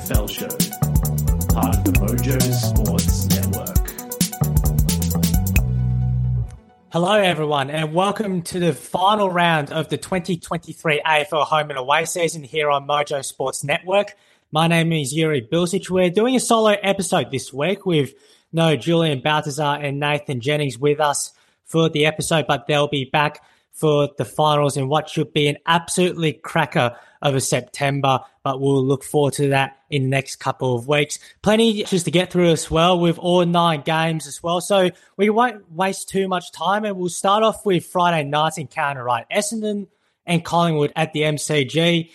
AFL Show, part of the Mojo Sports Network. Hello, everyone, and welcome to the final round of the 2023 AFL home and away season here on Mojo Sports Network. My name is Juri Bilsic. We're doing a solo episode this week with no Julian Baltazar and Nathan Jennings with us for the episode, but they'll be back for the finals in what should be an absolutely cracker a September. But we'll look forward to that in the next couple of weeks. Plenty just to get through as well with all nine games as well. So we won't waste too much time and we'll start off with Friday night's encounter, right? Essendon and Collingwood at the MCG.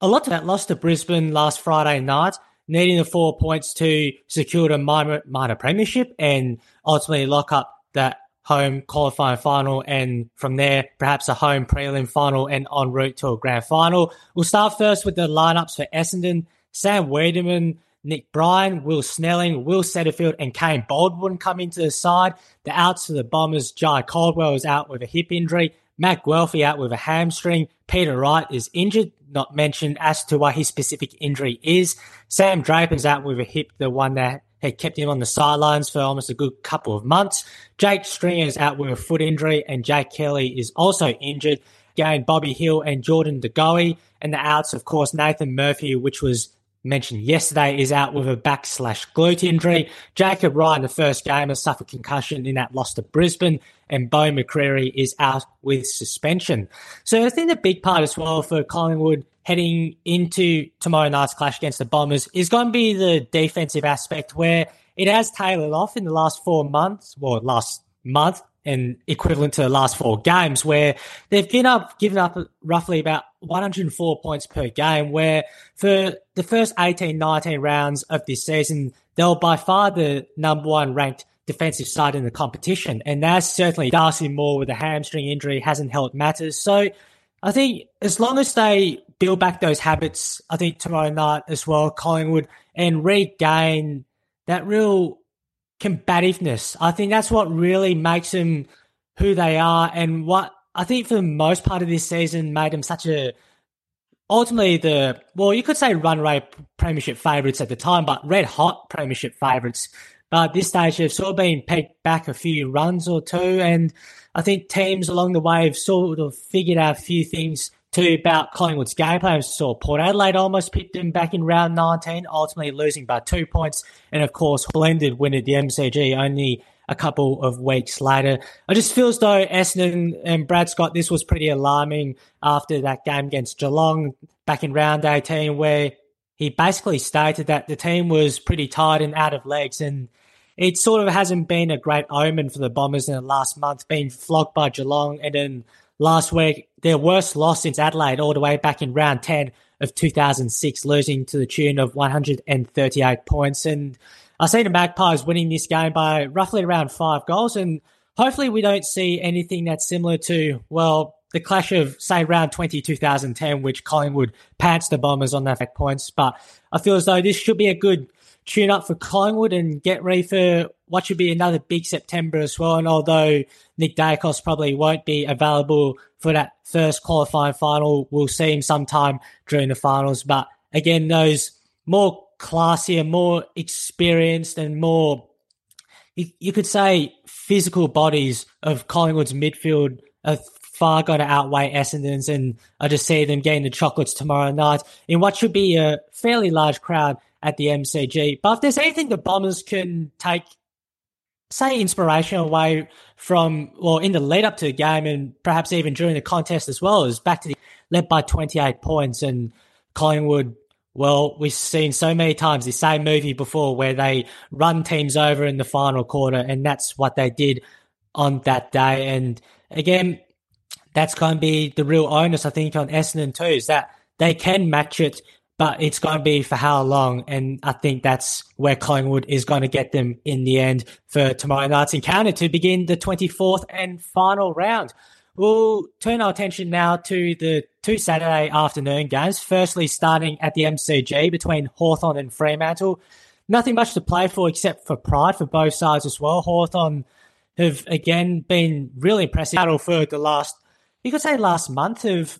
A lot of that lost to Brisbane last Friday night needing the four points to secure a minor, minor premiership and ultimately lock up that home qualifying final, and from there, perhaps a home prelim final and en route to a grand final. We'll start first with the lineups for Essendon. Sam Weideman, Nick Bryan, Will Snelling, Will Setterfield, and Kane Baldwin come into the side. The outs for the Bombers, Jye Caldwell is out with a hip injury. Matt Guelfi out with a hamstring. Peter Wright is injured, not mentioned as to what his specific injury is. Sam Draper's out with a hip, the one that had kept him on the sidelines for almost a good couple of months. Jake Stringer is out with a foot injury, and Jake Kelly is also injured. Again, Bobby Hill and Jordan De Goey. And the outs, of course, Nathan Murphy, which was mentioned yesterday, is out with a back slash glute injury. Jakob Ryan, the first game, has suffered concussion in that loss to Brisbane. And Beau McCreery is out with suspension. So I think the big part as well for Collingwood heading into tomorrow night's clash against the Bombers is going to be the defensive aspect where it has tailored off in the last four months, well, last month and equivalent to the last four games where they've given up, given up roughly about 104 points per game, where for the first 18, 19 rounds of this season, they were by far the number one ranked defensive side in the competition. And that's certainly Darcy Moore with a hamstring injury hasn't helped matters. So I think as long as they build back those habits, I think tomorrow night as well, Collingwood, and regain that real combativeness. I think that's what really makes them who they are and what I think for the most part of this season made them such a ultimately the well, you could say runaway premiership favourites at the time, but red hot premiership favourites. But at this stage, they've sort of been pegged back a few runs or two, and I think teams along the way have sort of figured out a few things too about Collingwood's game plan. saw Port Adelaide almost picked them back in round 19, ultimately losing by two points. And of course, blended win at the MCG only a couple of weeks later. I just feel as though Essendon and Brad Scott, this was pretty alarming after that game against Geelong back in round 18, where he basically stated that the team was pretty tired and out of legs. And it sort of hasn't been a great omen for the Bombers in the last month, being flogged by Geelong and then last week their worst loss since Adelaide all the way back in round 10 of 2006, losing to the tune of 138 points. And I see the Magpies winning this game by roughly around five goals. And hopefully we don't see anything that's similar to, well, the clash of, say, round 20, 2010, which Collingwood pants the Bombers on that points. But I feel as though this should be a good tune up for Collingwood and get ready for what should be another big September as well. And although Nick Daicos probably won't be available for that first qualifying final, we'll see him sometime during the finals. But again, those more classier, more experienced, and more, you, you could say, physical bodies of Collingwood's midfield are far going to outweigh Essendon's. And I just see them getting the chocolates tomorrow night in what should be a fairly large crowd at the MCG. But if there's anything the Bombers can take, say, inspiration away from, well, in the lead up to the game and perhaps even during the contest as well, is back to the led by 28 points and Collingwood. Well, we've seen so many times the same movie before where they run teams over in the final quarter, and that's what they did on that day. And again, that's going to be the real onus, I think, on Essendon too, is that they can match it but it's going to be for how long. And I think that's where Collingwood is going to get them in the end for tomorrow night's encounter to begin the 24th and final round. We'll turn our attention now to the two Saturday afternoon games. Firstly, starting at the MCG between Hawthorn and Fremantle. Nothing much to play for except for pride for both sides as well. Hawthorn have again been really impressive for the last, you could say last month, have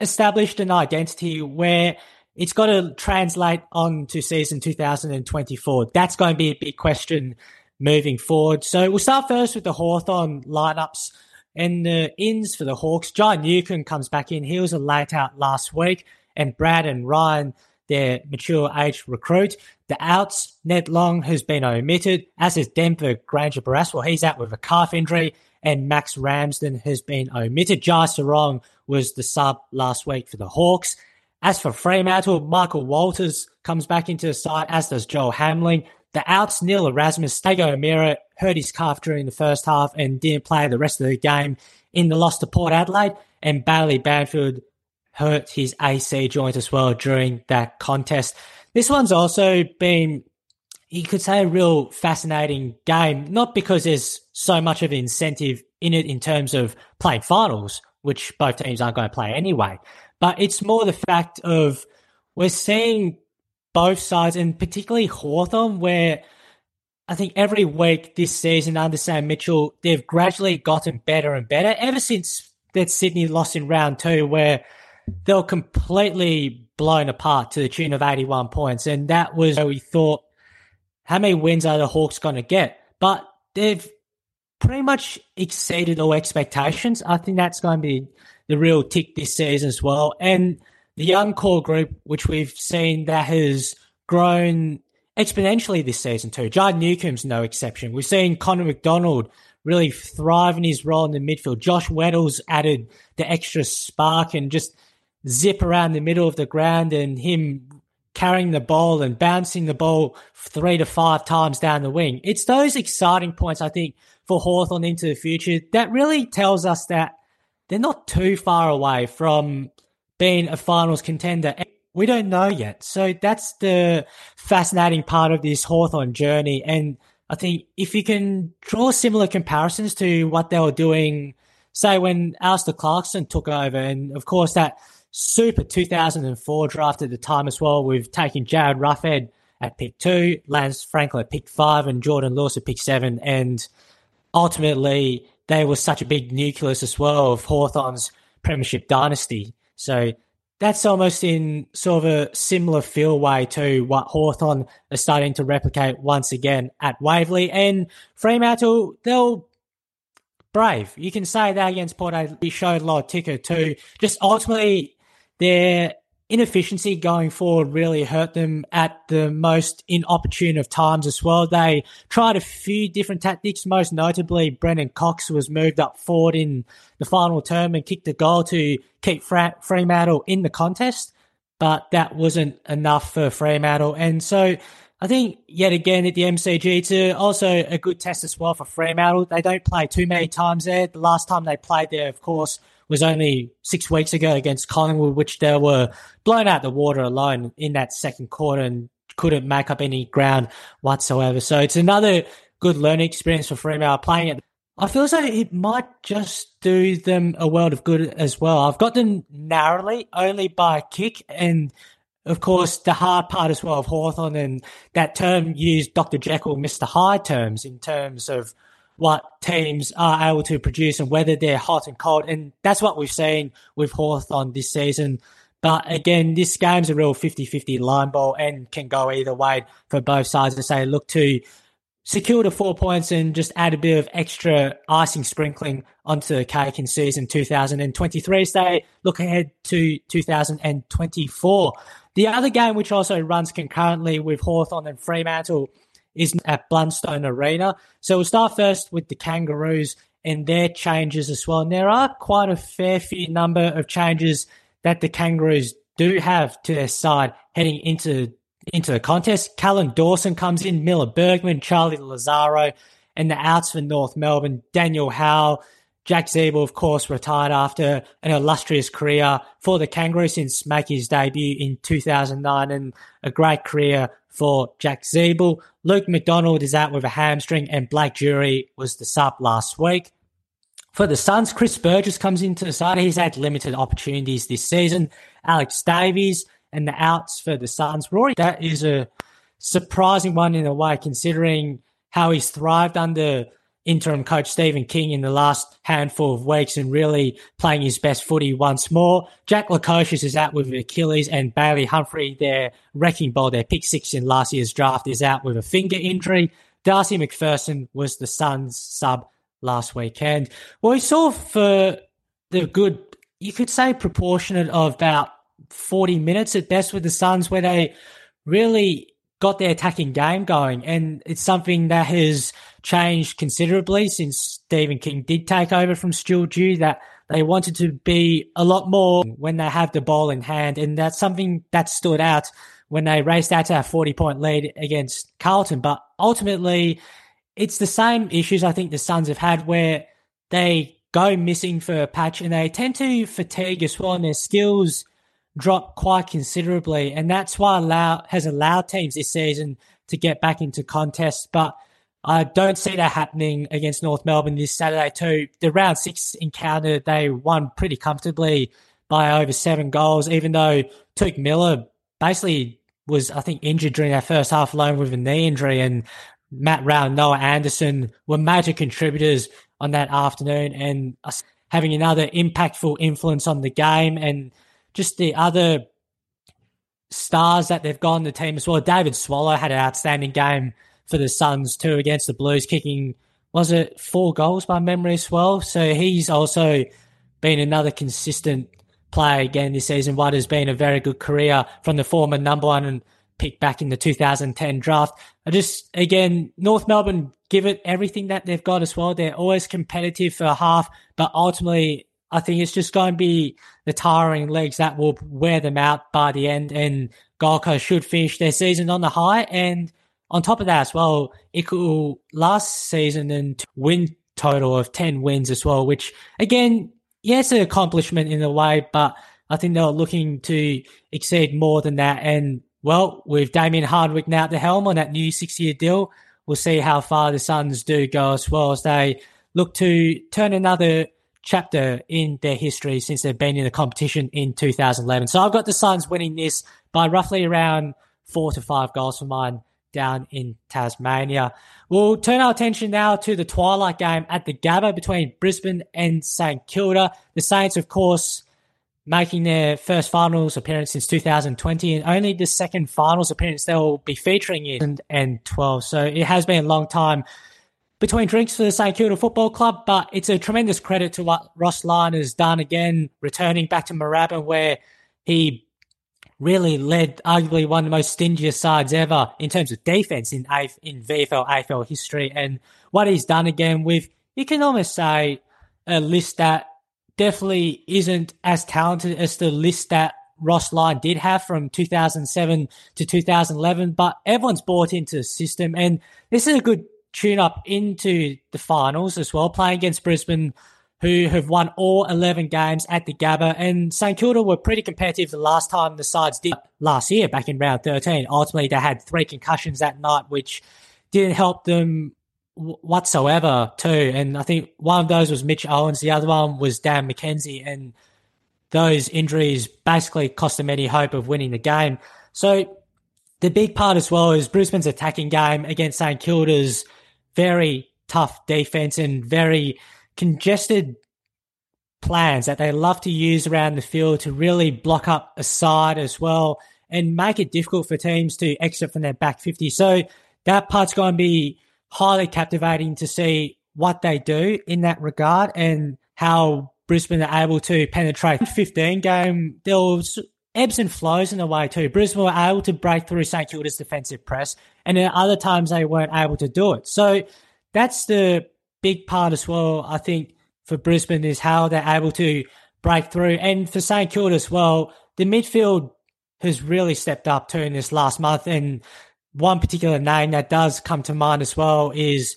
established an identity where it's got to translate on to season 2024. That's going to be a big question moving forward. So we'll start first with the Hawthorn lineups and the ins for the Hawks. Jai Newcombe comes back in. He was a late out last week, and Brandon Ryan, their mature age recruit. The outs, Ned Long has been omitted, as is Denver Grainger Barras. Well, he's out with a calf injury, and Max Ramsden has been omitted. Jai Serong was the sub last week for the Hawks. As for Fremantle, Michael Walters comes back into the side, as does Joel Hamling. The outs, Neil Erasmus, Jaeger O'Meara hurt his calf during the first half and didn't play the rest of the game in the loss to Port Adelaide. And Bailey Banfield hurt his AC joint as well during that contest. This one's also been, you could say, a real fascinating game, not because there's so much of incentive in it in terms of playing finals, which both teams aren't going to play anyway, but it's more the fact of we're seeing both sides, and particularly Hawthorn, where I think every week this season under Sam Mitchell, they've gradually gotten better and better ever since that Sydney lost in round two, where they were completely blown apart to the tune of 81 points. And that was where we thought, how many wins are the Hawks going to get? But they've pretty much exceeded all expectations. I think that's going to be the real tick this season as well. And the young core group, which we've seen that has grown exponentially this season too. Jai Newcombe's no exception. We've seen Connor McDonald really thrive in his role in the midfield. Josh Weddle's added the extra spark and just zip around the middle of the ground and him carrying the ball and bouncing the ball three to five times down the wing. It's those exciting points, I think, for Hawthorn into the future that really tells us that they're not too far away from being a finals contender. We don't know yet. So that's the fascinating part of this Hawthorn journey. And I think if you can draw similar comparisons to what they were doing, say, when Alastair Clarkson took over, and of course that super 2004 draft at the time as well, with taking Jarryd Roughead at pick two, Lance Franklin at pick five, and Jordan Lewis at pick seven. And ultimately, they were such a big nucleus as well of Hawthorn's premiership dynasty. So that's almost in sort of a similar feel way to what Hawthorn are starting to replicate once again at Waverley. And Fremantle, they'll brave. You can say that against Port Adelaide. showed a lot of ticker too. Just ultimately, their inefficiency going forward really hurt them at the most inopportune of times as well. They tried a few different tactics, most notably Brennan Cox was moved up forward in the final term and kicked a goal to keep Fremantle in the contest, but that wasn't enough for Fremantle. And so I think yet again at the MCG, it's also a good test as well for Fremantle. They don't play too many times there. The last time they played there, of course, was only six weeks ago against Collingwood, which they were blown out the water alone in that second quarter and couldn't make up any ground whatsoever. So it's another good learning experience for Fremantle playing it. I feel as though it might just do them a world of good as well. I've got them narrowly, only by a kick, and of course, the hard part as well of Hawthorn and that term used Dr. Jekyll, Mr. Hyde terms in terms of what teams are able to produce and whether they're hot and cold. And that's what we've seen with Hawthorn this season. But again, this game's a real 50 50 line ball and can go either way for both sides to say, look to secure the four points and just add a bit of extra icing sprinkling onto the cake in season 2023 as they look ahead to 2024. The other game, which also runs concurrently with Hawthorn and Fremantle, is at Blundstone Arena. So we'll start first with the Kangaroos and their changes as well. And there are quite a fair few number of changes that the Kangaroos do have to their side heading into into the contest. Kallan Dawson comes in, Miller Bergman, Charlie Lazzaro, and the outs for North Melbourne, Daniel Howe, Jack Ziebell, of course, retired after an illustrious career for the Kangaroos since making his debut in 2009 and a great career for Jack Ziebell. Luke McDonald is out with a hamstring and Blake Drury was the sub last week. For the Suns, Chris Burgess comes into the side. He's had limited opportunities this season. Alex Davies and the outs for the Suns. Rory, that is a surprising one in a way, considering how he's thrived under interim coach Stephen King in the last handful of weeks and really playing his best footy once more. Jack Lukosius is out with Achilles and Bailey Humphrey, their wrecking ball, their pick six in last year's draft, is out with a finger injury. Darcy Macpherson was the Suns sub last weekend. Well, we saw for the good, you could say proportionate of about 40 minutes at best with the Suns where they really got their attacking game going. And it's something that has changed considerably since Stephen King did take over from Stuart Dew that they wanted to be a lot more when they have the ball in hand. And that's something that stood out when they raced out to a 40 point lead against Carlton. But ultimately, it's the same issues I think the Suns have had where they go missing for a patch and they tend to fatigue as well and their skills drop quite considerably. And that's why allow, has allowed teams this season to get back into contests. But I don't see that happening against North Melbourne this Saturday too. The round six encounter, they won pretty comfortably by over seven goals, even though Touk Miller basically was, I think, injured during that first half alone with a knee injury and Matt Rowell, Noah Anderson were major contributors on that afternoon and having another impactful influence on the game and just the other stars that they've got on the team as well. David Swallow had an outstanding game for the Suns too against the Blues, kicking was it four goals by memory as well. So he's also been another consistent player again this season. What has been a very good career from the former number one and pick back in the 2010 draft. I just again North Melbourne give it everything that they've got as well. They're always competitive for half, but ultimately I think it's just going to be the tiring legs that will wear them out by the end. And Gold Coast should finish their season on the high. And on top of that as well, equal last season and win total of 10 wins as well, which again, yes, an accomplishment in a way, but I think they're looking to exceed more than that. And well, with Damien Hardwick now at the helm on that new six year deal, we'll see how far the Suns do go as well as they look to turn another chapter in their history since they've been in the competition in 2011. So I've got the Suns winning this by roughly around four to five goals for mine down in Tasmania. We'll turn our attention now to the twilight game at the Gabba between Brisbane and St Kilda. The Saints, of course, making their first finals appearance since 2020 and only the second finals appearance they'll be featuring in and 12. So it has been a long time between drinks for the St Kilda Football Club, but it's a tremendous credit to what Ross Lyon has done again, returning back to Moorabbin where he really led arguably one of the most stingiest sides ever in terms of defense in in VFL AFL history. And what he's done again with, you can almost say, a list that definitely isn't as talented as the list that Ross Lyon did have from 2007 to 2011, but everyone's bought into the system. And this is a good tune up into the finals as well, playing against Brisbane, who have won all 11 games at the Gabba. And St Kilda were pretty competitive the last time the sides did last year, back in round 13. Ultimately, they had three concussions that night, which didn't help them whatsoever, too. And I think one of those was Mitch Owens, the other one was Dan McKenzie. And those injuries basically cost them any hope of winning the game. So the big part as well is Brisbane's attacking game against St Kilda's very tough defense and very congested plans that they love to use around the field to really block up a side as well and make it difficult for teams to exit from their back 50. So that part's going to be highly captivating to see what they do in that regard and how Brisbane are able to penetrate 15 game. There was ebbs and flows in a way too. Brisbane were able to break through St Kilda's defensive press, and then other times they weren't able to do it. So that's the big part as well. I think for Brisbane is how they're able to break through, and for St Kilda as well, the midfield has really stepped up too in this last month. And one particular name that does come to mind as well is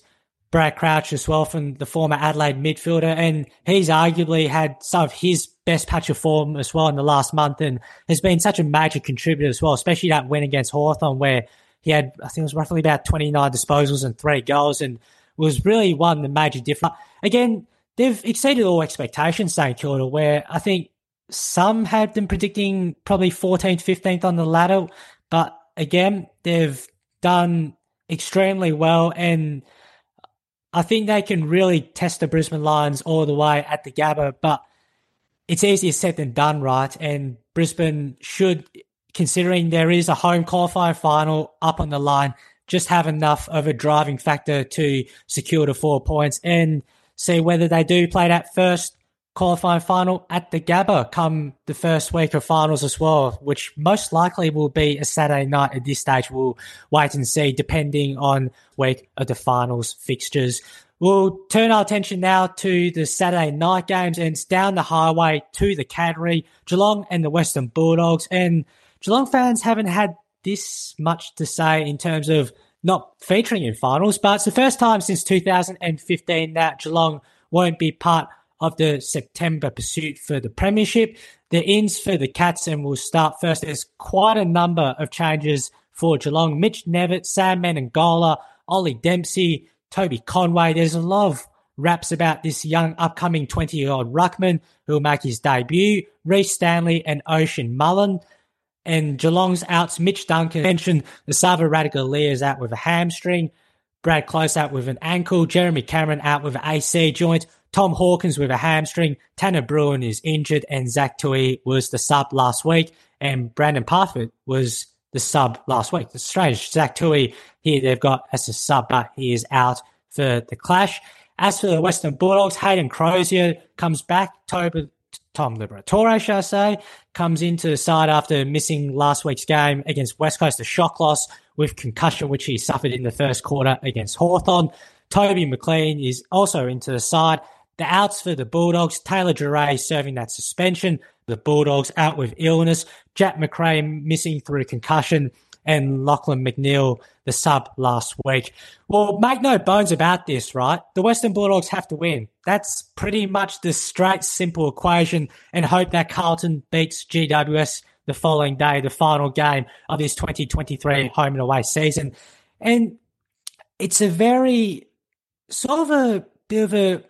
Brad Crouch as well from the former Adelaide midfielder, and he's arguably had some of his best patch of form as well in the last month, and has been such a major contributor as well, especially that win against Hawthorn where he had I think it was roughly about twenty nine disposals and three goals, and was really one of the major difference. Again, they've exceeded all expectations, St Kilda, where I think some had them predicting probably 14th, 15th on the ladder, but again, they've done extremely well and I think they can really test the Brisbane Lions all the way at the Gabba, but it's easier said than done, right? And Brisbane should, considering there is a home qualifying final up on the line, just have enough of a driving factor to secure the four points and see whether they do play that first qualifying final at the Gabba come the first week of finals as well, which most likely will be a Saturday night at this stage. We'll wait and see depending on week of the finals fixtures. We'll turn our attention now to the Saturday night games and it's down the highway to the Cattery, Geelong and the Western Bulldogs. And Geelong fans haven't had this much to say in terms of not featuring in finals, but it's the first time since 2015 that Geelong won't be part of the September pursuit for the Premiership. The ins for the Cats, and we'll start first. There's quite a number of changes for Geelong. Mitch Knevitt, Sam Menegola, Ollie Dempsey, Toby Conway. There's a lot of raps about this young upcoming 20 year old Ruckman who will make his debut. Rhys Stanley and Ocean Mullin. And Geelong's outs, Mitch Duncan mentioned Esava Ratugolea is out with a hamstring. Brad Close out with an ankle. Jeremy Cameron out with an AC joint. Tom Hawkins with a hamstring. Tanner Bruhn is injured. And Zach Tuohy was the sub last week. And Brandon Parfitt was the sub last week. It's strange. Zach Tuohy here they've got as a sub, but he is out for the clash. As for the Western Bulldogs, Hayden Crozier comes back. Toby, Tom Liberatore, shall I say, comes into the side after missing last week's game against West Coast, a shock loss with concussion, which he suffered in the first quarter against Hawthorn. Toby McLean is also into the side. The outs for the Bulldogs, Taylor Duryea serving that suspension. The Bulldogs out with illness. Jack Macrae missing through concussion and Lachlan McNeil, the sub last week. Well, make no bones about this, right? The Western Bulldogs have to win. That's pretty much the straight, simple equation and hope that Carlton beats GWS the following day, the final game of this 2023 home and away season. And it's a very sort of a bit of a,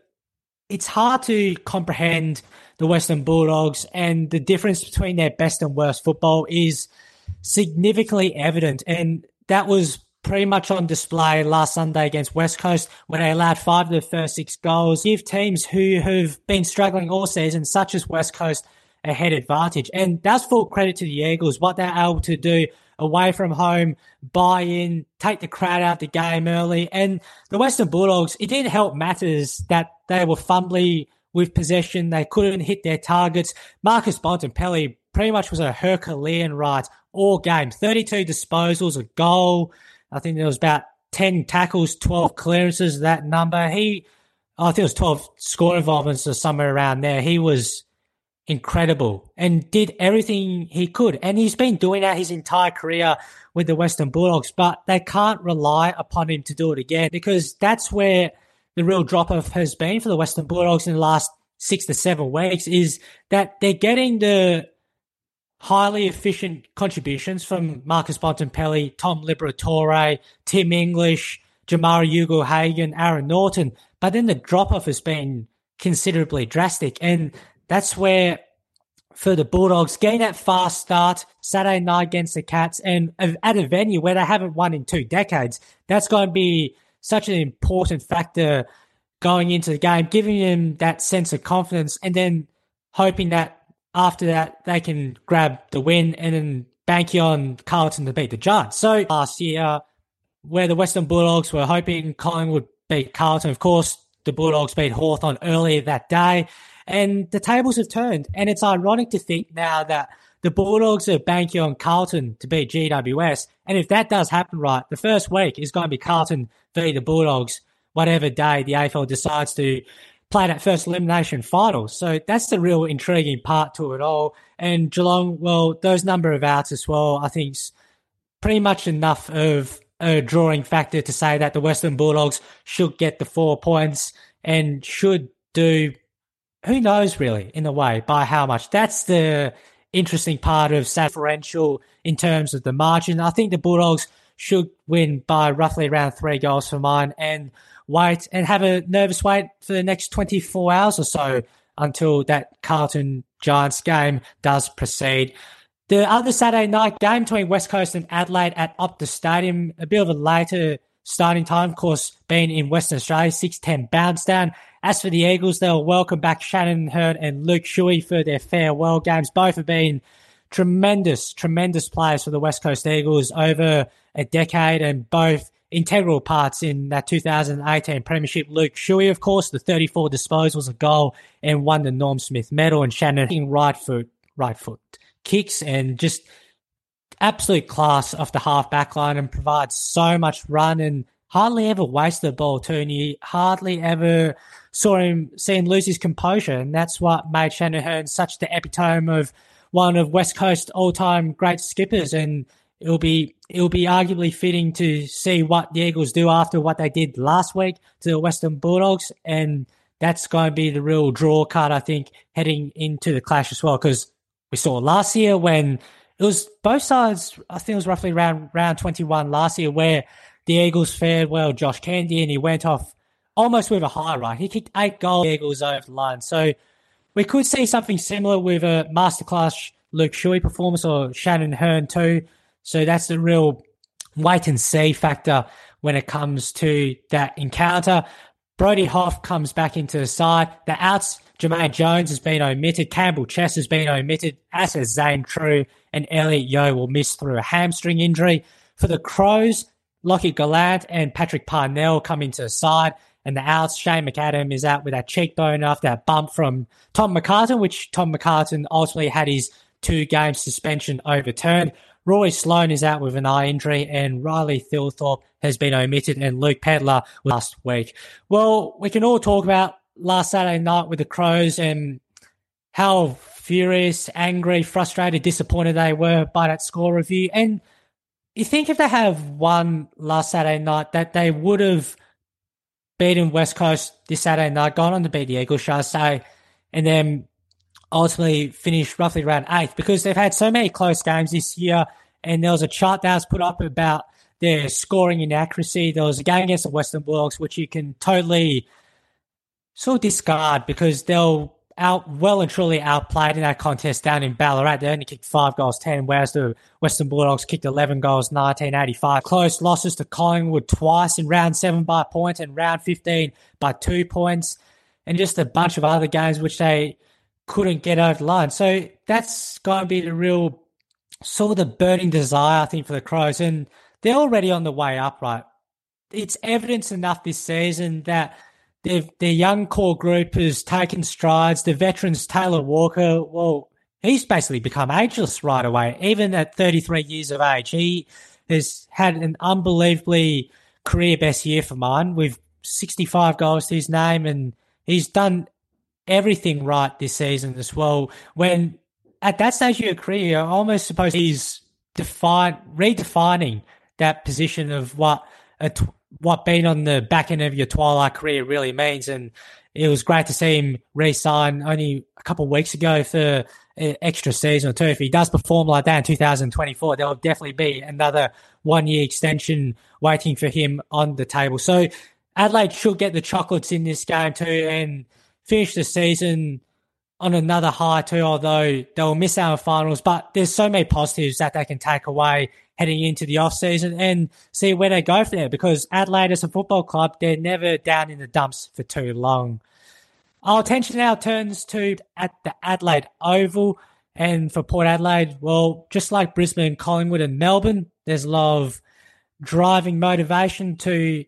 it's hard to comprehend the Western Bulldogs and the difference between their best and worst football is – significantly evident. And that was pretty much on display last Sunday against West Coast when they allowed five of the first six goals. Give teams who have been struggling all season, such as West Coast, a head advantage. And that's full credit to the Eagles, what they're able to do away from home, buy in, take the crowd out the game early. And the Western Bulldogs, it didn't help matters that they were fumbly with possession. They couldn't hit their targets. Marcus Bontempelli pretty much was a Herculean ride all game. 32 disposals, a goal. I think there was about 10 tackles, 12 clearances, that number. He, I think it was 12 score involvements or somewhere around there. He was incredible and did everything he could. And he's been doing that his entire career with the Western Bulldogs, but they can't rely upon him to do it again because that's where the real drop off has been for the Western Bulldogs in the last six to seven weeks is that they're getting the highly efficient contributions from Marcus Bontempelli, Tom Liberatore, Tim English, Jamarra Ugle-Hagan, Aaron Naughton. But then the drop off has been considerably drastic. And that's where, for the Bulldogs, getting that fast start Saturday night against the Cats and at a venue where they haven't won in two decades, that's going to be such an important factor going into the game, giving them that sense of confidence and then hoping that after that, they can grab the win and then bank you on Carlton to beat the Giants. So last year, where the Western Bulldogs were hoping Collingwood would beat Carlton, of course, the Bulldogs beat Hawthorn earlier that day. And the tables have turned. And it's ironic to think now that the Bulldogs are banking on Carlton to beat GWS. And if that does happen right, the first week is going to be Carlton v the Bulldogs, whatever day the AFL decides to play that first elimination final. So that's the real intriguing part to it all. And Geelong, well, those number of outs as well, I think pretty much enough of a drawing factor to say that the Western Bulldogs should get the four points and should do, who knows really, in a way, by how much. That's the interesting part of differential in terms of the margin. I think the Bulldogs should win by roughly around three goals for mine. And wait and have a nervous wait for the next 24 hours or so until that Carlton Giants game does proceed. The other Saturday night game between West Coast and Adelaide at Optus Stadium, a bit of a later starting time, of course, being in Western Australia, 6'10 bounce down. As for the Eagles, they'll welcome back Shannon Hurn and Luke Shuey for their farewell games. Both have been tremendous, tremendous players for the West Coast Eagles over a decade and both integral parts in that 2018 Premiership. Luke Shuey, of course, the 34 disposals, a goal, and won the Norm Smith medal. And Shannon right foot, right foot kicks and just absolute class off the half back line and provides so much run and hardly ever wasted the ball too. And you hardly ever saw him see him lose his composure. And that's what made Shannon Hurn such the epitome of one of West Coast all time great skippers. And it'll be it'll be arguably fitting to see what the Eagles do after what they did last week to the Western Bulldogs, and that's going to be the real draw card, I think, heading into the clash as well. Because we saw last year when it was both sides. I think it was roughly around round twenty one last year where the Eagles fared well. Josh Kennedy and he went off almost with a high right. He kicked eight goals. Eagles over the line, so we could see something similar with a masterclass Luke Shuey performance or Shannon Hurn too. So that's the real wait and see factor when it comes to that encounter. Brady Hough comes back into the side. The outs, Jamaine Jones has been omitted. Campbell Chess has been omitted, as has Zane Trew, and Elliot Yeo will miss through a hamstring injury. For the Crows, Lachie Gollant and Patrick Parnell come into the side. And the outs, Shane McAdam is out with that cheekbone after that bump from Tom McCartin, which Tom McCartin ultimately had his two game suspension overturned. Rory Sloane is out with an eye injury, and Riley Thilthorpe has been omitted, and Luke Pedlar last week. Well, we can all talk about last Saturday night with the Crows and how furious, angry, frustrated, disappointed they were by that score review. And you think if they have won last Saturday night, that they would have beaten West Coast this Saturday night, gone on to beat the Eagles, shall I say, and then ultimately finished roughly around eighth because they've had so many close games this year. And there was a chart that was put up about their scoring inaccuracy. There was a game against the Western Bulldogs, which you can totally sort of discard because they'll out well and truly outplayed in that contest down in Ballarat. They only kicked five goals, 10, whereas the Western Bulldogs kicked 11 goals, 1985. Close losses to Collingwood twice in round seven by a point and round 15 by two points, and just a bunch of other games which they couldn't get over the line. So that's going to be the real sort of the burning desire, I think, for the Crows. And they're already on the way up, right? It's evidence enough this season that their young core group has taken strides. The veterans, Taylor Walker, well, he's basically become ageless right away, even at 33 years of age. He has had an unbelievably career best year for mine with 65 goals to his name, and he's done everything right this season as well. When at that stage of your career, you're almost supposed he's define redefining that position of what a, what being on the back end of your twilight career really means. And it was great to see him re-sign only a couple of weeks ago for an extra season or two. If he does perform like that in 2024, there will definitely be another one year extension waiting for him on the table. So Adelaide should get the chocolates in this game too. And finish the season on another high too, although they'll miss out on finals. But there's so many positives that they can take away heading into the off season and see where they go from there. Because Adelaide as a football club, they're never down in the dumps for too long. Our attention now turns to at the Adelaide Oval. And for Port Adelaide, well, just like Brisbane, Collingwood, and Melbourne, there's a lot of driving motivation to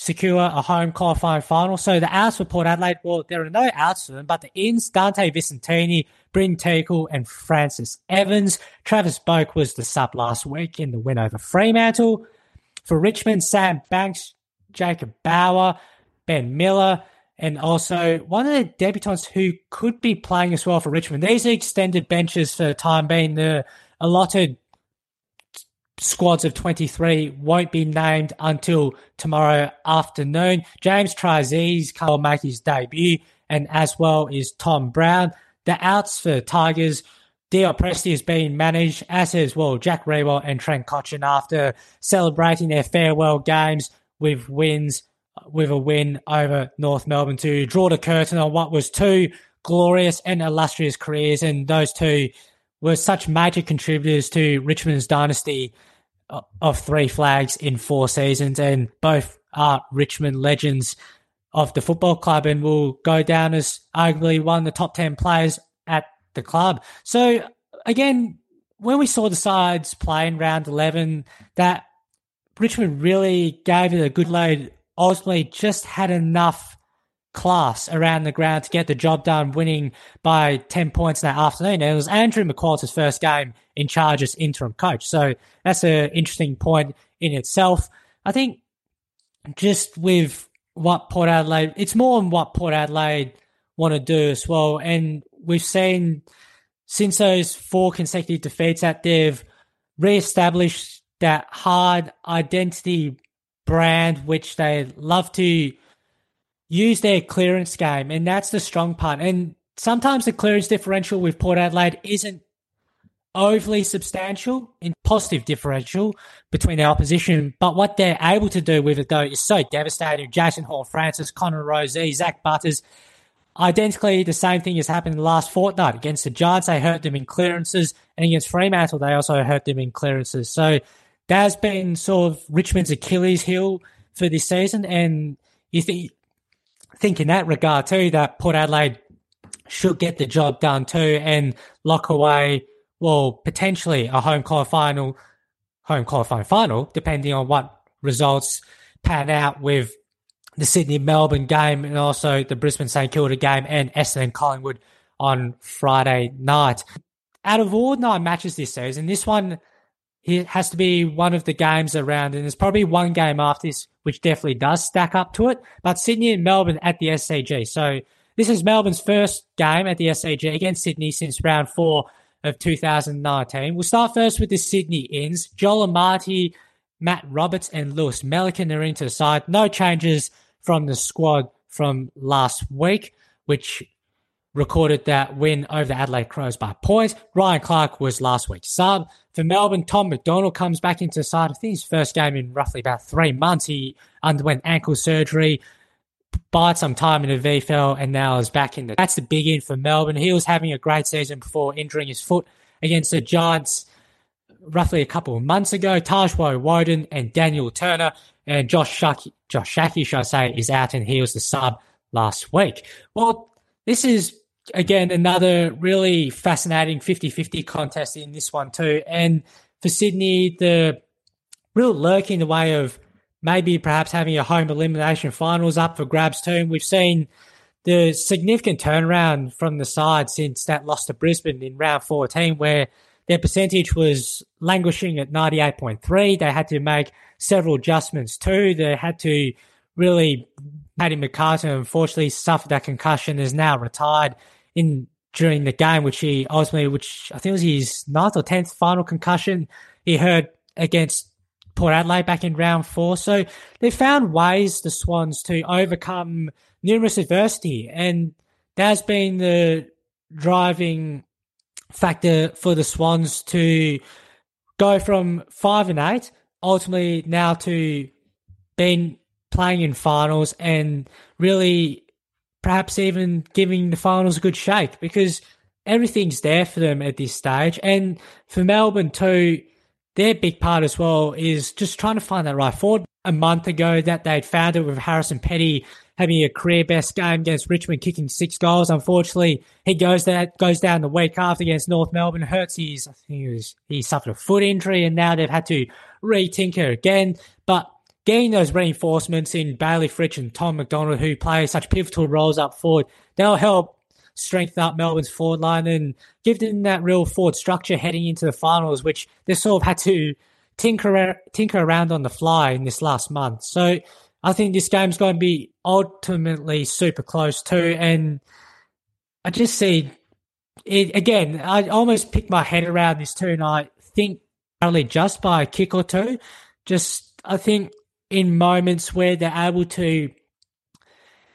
secure a home qualifying final. So the outs for Port Adelaide, well, there are no outs for them, but the ins, Dante Visentini, Brynn Teakle, and Francis Evans. Travis Boak was the sub last week in the win over Fremantle. For Richmond, Sam Banks, Jacob Bauer, Ben Miller, and also one of the debutants who could be playing as well for Richmond. These are extended benches for the time being. The allotted squads of 23 won't be named until tomorrow afternoon. James Trezise will make his debut, and as well is Tom Brown. The outs for Tigers, Dion Prestia is being managed, as is well Jack Riewoldt and Trent Cotchin after celebrating their farewell games with wins, with a win over North Melbourne to draw the curtain on what was two glorious and illustrious careers, and those two were such major contributors to Richmond's dynasty of three flags in four seasons, and both are Richmond legends of the football club and will go down as arguably one of the top 10 players at the club. So, again, when we saw the sides play in round 11, that Richmond really gave it a good load, ultimately just had enough class around the ground to get the job done, winning by 10 points that afternoon. And it was Andrew McQualter's first game in charge as interim coach. So that's an interesting point in itself. I think just with what Port Adelaide, it's more than what Port Adelaide want to do as well. And we've seen since those four consecutive defeats that they've re-established that hard identity brand, which they love to use their clearance game. And that's the strong part. And sometimes the clearance differential with Port Adelaide isn't overly substantial in positive differential between the opposition. But what they're able to do with it, though, is so devastating. Jason Horne-Francis, Connor Rozee, Zach Butters, identically the same thing has happened last fortnight. Against the Giants, they hurt them in clearances, and against Fremantle, they also hurt them in clearances. So that's been sort of Richmond's Achilles heel for this season. And you think, think in that regard, too, that Port Adelaide should get the job done, too, and lock away well, potentially a home quarterfinal, home qualifying final, depending on what results pan out with the Sydney Melbourne game and also the Brisbane St Kilda game and Essendon Collingwood on Friday night. Out of all nine matches this season, this one has to be one of the games around, and there's probably one game after this which definitely does stack up to it. But Sydney and Melbourne at the SCG. So this is Melbourne's first game at the SCG against Sydney since round four of 2019. We'll start first with the Sydney ins. Joel Amartey, Matt Roberts, and Lewis Melican are into the side. No changes from the squad from last week, which recorded that win over the Adelaide Crows by points. Ryan Clarke was last week's sub. For Melbourne, Tom McDonald comes back into the side. Think his first game in roughly about three months. He underwent ankle surgery bought some time in the VFL and now is back in the. That's the big in for Melbourne. He was having a great season before injuring his foot against the Giants roughly a couple of months ago. Taj Woewodin and Daniel Turner and Josh Schache, Josh Schache, should I say, is out and he was the sub last week. Well, this is again another really fascinating 50-50 contest in this one too. And for Sydney, the real lurk in the way of maybe perhaps having a home elimination finals up for grabs too. And we've seen the significant turnaround from the side since that loss to Brisbane in round 14, where their percentage was languishing at 98.3. They had to make several adjustments too. They had to really, Paddy McCartin unfortunately suffered that concussion, is now retired in during the game, which he ultimately, which I think was his ninth or tenth final concussion he heard against Port Adelaide back in round four. So they found ways, the Swans, to overcome numerous adversity. And that's been the driving factor for the Swans to go from five and eight, ultimately now to being playing in finals and really perhaps even giving the finals a good shake because everything's there for them at this stage. And for Melbourne too, their big part as well is just trying to find that right forward. A month ago, that they'd found it with Harrison Petty having a career best game against Richmond, kicking six goals. Unfortunately, he goes that goes down the week after against North Melbourne, hurts his. I think he was he suffered a foot injury, and now they've had to retinker again. But getting those reinforcements in Bailey Fritsch and Tom McDonald, who play such pivotal roles up forward, they'll help strengthen up Melbourne's forward line and give them that real forward structure heading into the finals, which they sort of had to tinker tinker around on the fly in this last month. So I think this game's going to be ultimately super close too, and I just see it again. I almost pick my head around this too, and I think only just by a kick or two. Just I think in moments where they're able to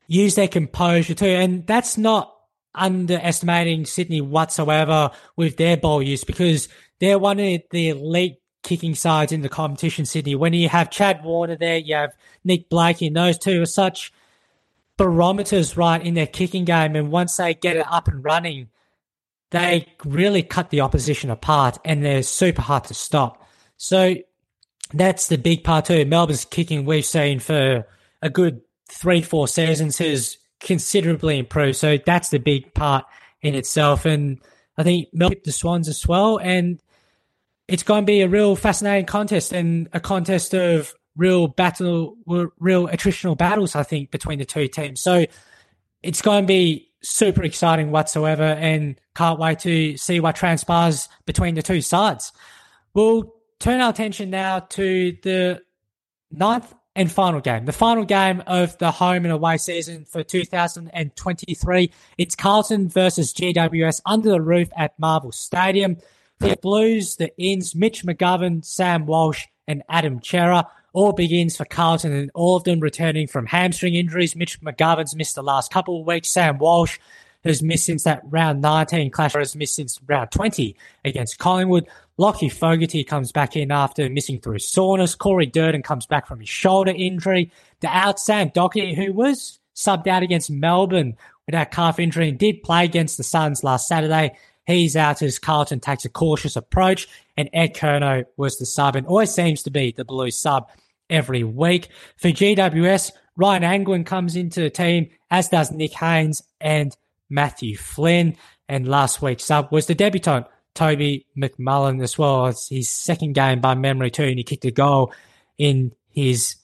use their composure too, and that's not underestimating Sydney whatsoever with their ball use because they're one of the elite kicking sides in the competition, Sydney. When you have Chad Warner there, you have Nick Blakey, and those two are such barometers, right, in their kicking game. And once they get it up and running, they really cut the opposition apart and they're super hard to stop. So that's the big part too. Melbourne's kicking we've seen for a good three, four seasons has considerably improved. So that's the big part in itself. And I think Melbourne the Swans as well. And it's going to be a real fascinating contest and a contest of real battle, real attritional battles, I think, between the two teams. So it's going to be super exciting whatsoever and can't wait to see what transpires between the two sides. We'll turn our attention now to the ninth and final game, the final game of the home and away season for 2023. It's Carlton versus GWS under the roof at Marvel Stadium. The Blues, the Ins, Mitch McGovern, Sam Walsh, and Adam Cerra all begins for Carlton, and all of them returning from hamstring injuries. Mitch McGovern's missed the last couple of weeks. Sam Walsh has missed since that round 19 clash, has missed since round 20 against Collingwood. Lachie Fogarty comes back in after missing through soreness. Corey Durdin comes back from his shoulder injury. The out Sam Docherty, who was subbed out against Melbourne with that calf injury and did play against the Suns last Saturday. He's out as Carlton takes a cautious approach, and Ed Curnow was the sub and always seems to be the blue sub every week. For GWS, Ryan Angwin comes into the team, as does Nick Haynes and Matthew Flynn. And last week's sub was the debutant, Toby McMullin, as well as his second game by memory too, and he kicked a goal in his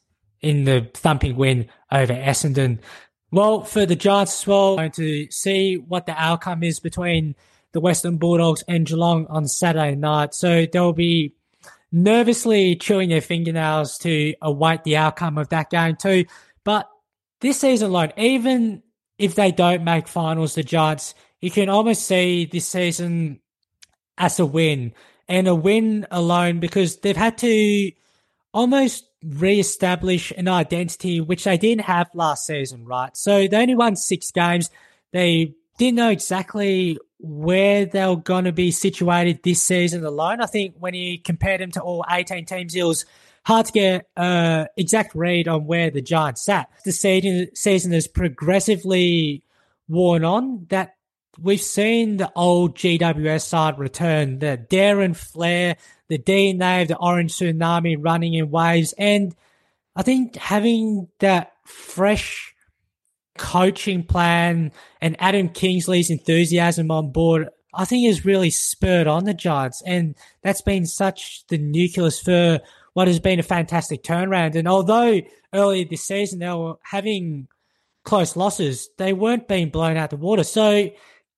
in the thumping win over Essendon. Well, for the Giants as well, going to see what the outcome is between the Western Bulldogs and Geelong on Saturday night. So they'll be nervously chewing their fingernails to await the outcome of that game too. But this season alone, even if they don't make finals, the Giants, you can almost see this season as a win and a win alone because they've had to almost re-establish an identity which they didn't have last season, right? So they only won six games. They didn't know exactly where they're going to be situated this season alone. I think when you compare them to all 18 teams, it was hard to get an exact read on where the Giants sat. The season, has progressively worn on that we've seen the old GWS side return, the Darren Flair, the DNA of the Orange Tsunami running in waves. And I think having that fresh coaching plan and Adam Kingsley's enthusiasm on board, I think has really spurred on the Giants. And that's been such the nucleus for what has been a fantastic turnaround. And although earlier this season they were having close losses, they weren't being blown out the water. So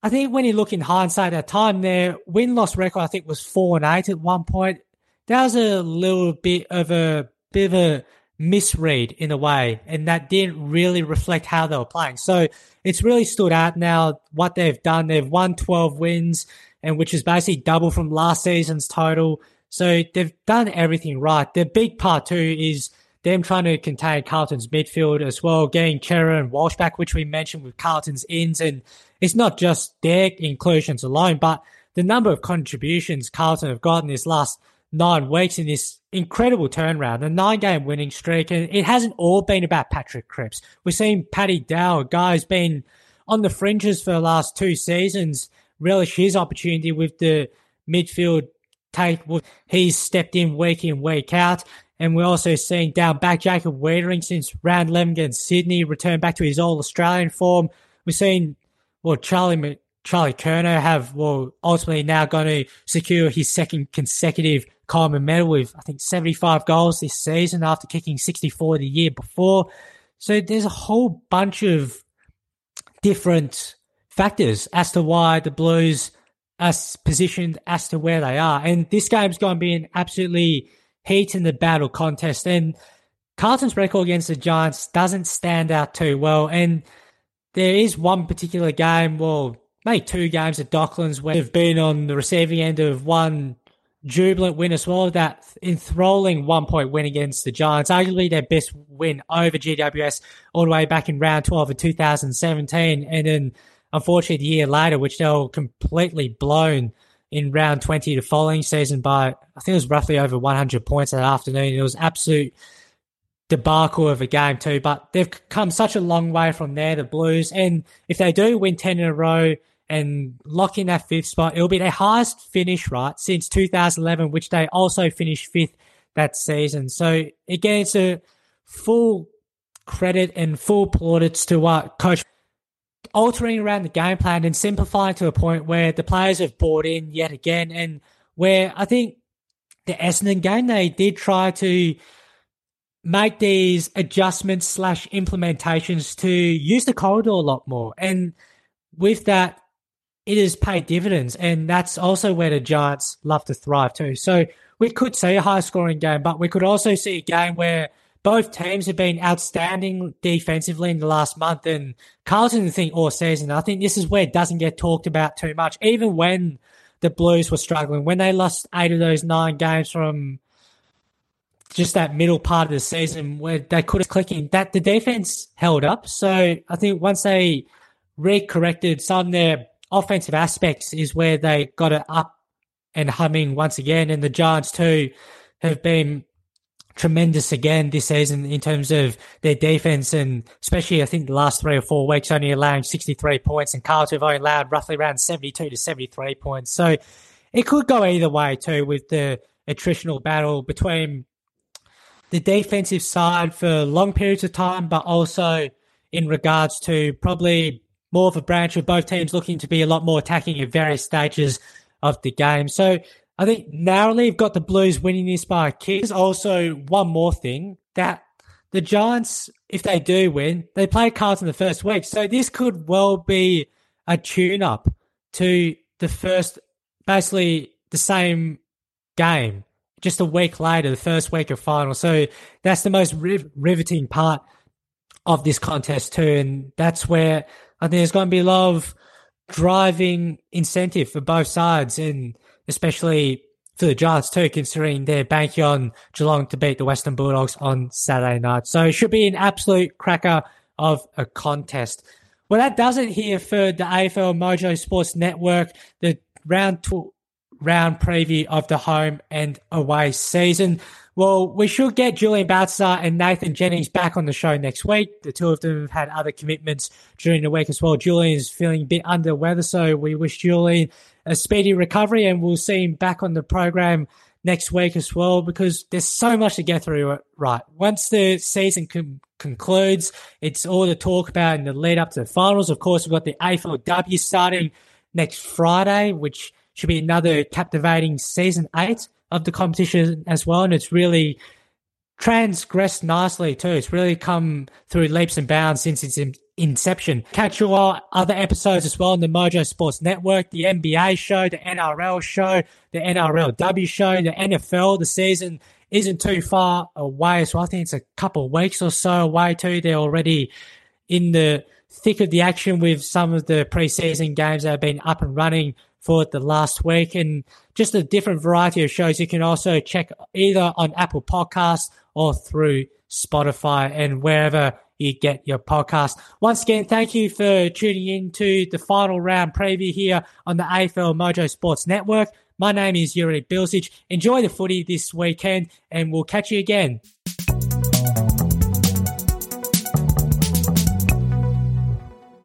I think when you look in hindsight at that time, their win loss record, I think, was four and eight at one point. That was a little bit of a bit of a misread in a way, and that didn't really reflect how they were playing. So it's really stood out now what they've done. They've won 12 wins, and which is basically double from last season's total. So they've done everything right. The big part too is them trying to contain Carlton's midfield as well, getting Cerra and Walsh back, which we mentioned with Carlton's ins. And it's not just their inclusions alone, but the number of contributions Carlton have gotten this last nine weeks in this incredible turnaround, a nine game winning streak. And it hasn't all been about Patrick Cripps. We've seen Paddy Dow, a guy who's been on the fringes for the last two seasons, relish his opportunity with the midfield take. He's stepped in week in, week out. And we're also seeing down back Jacob Weitering since round 11 against Sydney return back to his old Australian form. We've seen, well, Charlie Charlie Curnow have, well, ultimately now going to secure his second consecutive Coleman medal with, I think, 75 goals this season after kicking 64 the year before. So there's a whole bunch of different factors as to why the Blues are positioned as to where they are. And this game's going to be an absolutely heat in the battle contest. And Carlton's record against the Giants doesn't stand out too well. And there is one particular game, well, maybe two games at Docklands where they've been on the receiving end of one jubilant win as well. That enthralling one point win against the Giants, arguably their best win over GWS all the way back in round 12 of 2017. And then, unfortunately, the year later, which they were completely blown in round 20 the following season by, I think it was roughly over 100 points that afternoon. It was absolute debacle of a game too, but they've come such a long way from there, the Blues. And if they do win 10 in a row, and lock in that fifth spot. It'll be their highest finish, right, since 2011, which they also finished fifth that season. So again, it's a full credit and full plaudits to uh, Coach altering around the game plan and simplifying to a point where the players have bought in yet again, and where I think the Essendon game they did try to make these adjustments slash implementations to use the corridor a lot more, and with that, it has paid dividends, and that's also where the Giants love to thrive too. So we could see a high scoring game, but we could also see a game where both teams have been outstanding defensively in the last month. And Carlton, I think, all season, I think this is where it doesn't get talked about too much. Even when the Blues were struggling, when they lost eight of those nine games from just that middle part of the season where they could have clicking, that the defense held up. So I think once they recorrected some of their offensive aspects is where they got it up and humming once again. And the Giants too have been tremendous again this season in terms of their defense and especially I think the last three or four weeks only allowing 63 points and Carlton have only allowed roughly around 72 to 73 points. So it could go either way too with the attritional battle between the defensive side for long periods of time, but also in regards to probably more of a branch of both teams looking to be a lot more attacking at various stages of the game. So I think narrowly you've got the Blues winning this by a kick. There's also one more thing that the Giants, if they do win, they play Carlton the first week. So this could well be a tune up to the first, basically the same game, just a week later, the first week of final. So that's the most riv- riveting part of this contest too. And that's where I think there's going to be a lot of driving incentive for both sides. And especially for the Giants too, considering they're banking on Geelong to beat the Western Bulldogs on Saturday night. So it should be an absolute cracker of a contest. Well, that does it here for the AFL Mojo Sports Network, the round two, round preview of the home and away season. Well, we should get Julian Baltzar and Nathan Jennings back on the show next week. The two of them have had other commitments during the week as well. Julian is feeling a bit under weather, so we wish Julian a speedy recovery and we'll see him back on the program next week as well because there's so much to get through. Uh, right. Once the season com- concludes, it's all to talk about in the lead up to the finals. Of course, we've got the AFLW starting next Friday, which should be another captivating season eight of the competition as well. And it's really transgressed nicely too. It's really come through leaps and bounds since its inception. Catch all other episodes as well on the Mojo Sports Network, the NBA show, the NRL show, the NRLW show, the NFL. The season isn't too far away, so I think it's a couple weeks or so away too. They're already in the thick of the action with some of the preseason games that have been up and running for the last week and just a different variety of shows you can also check either on Apple Podcasts or through Spotify and wherever you get your podcast. Once again, thank you for tuning in to the final round preview here on the AFL Mojo Sports Network. My name is Juri Bilzic. Enjoy the footy this weekend and we'll catch you again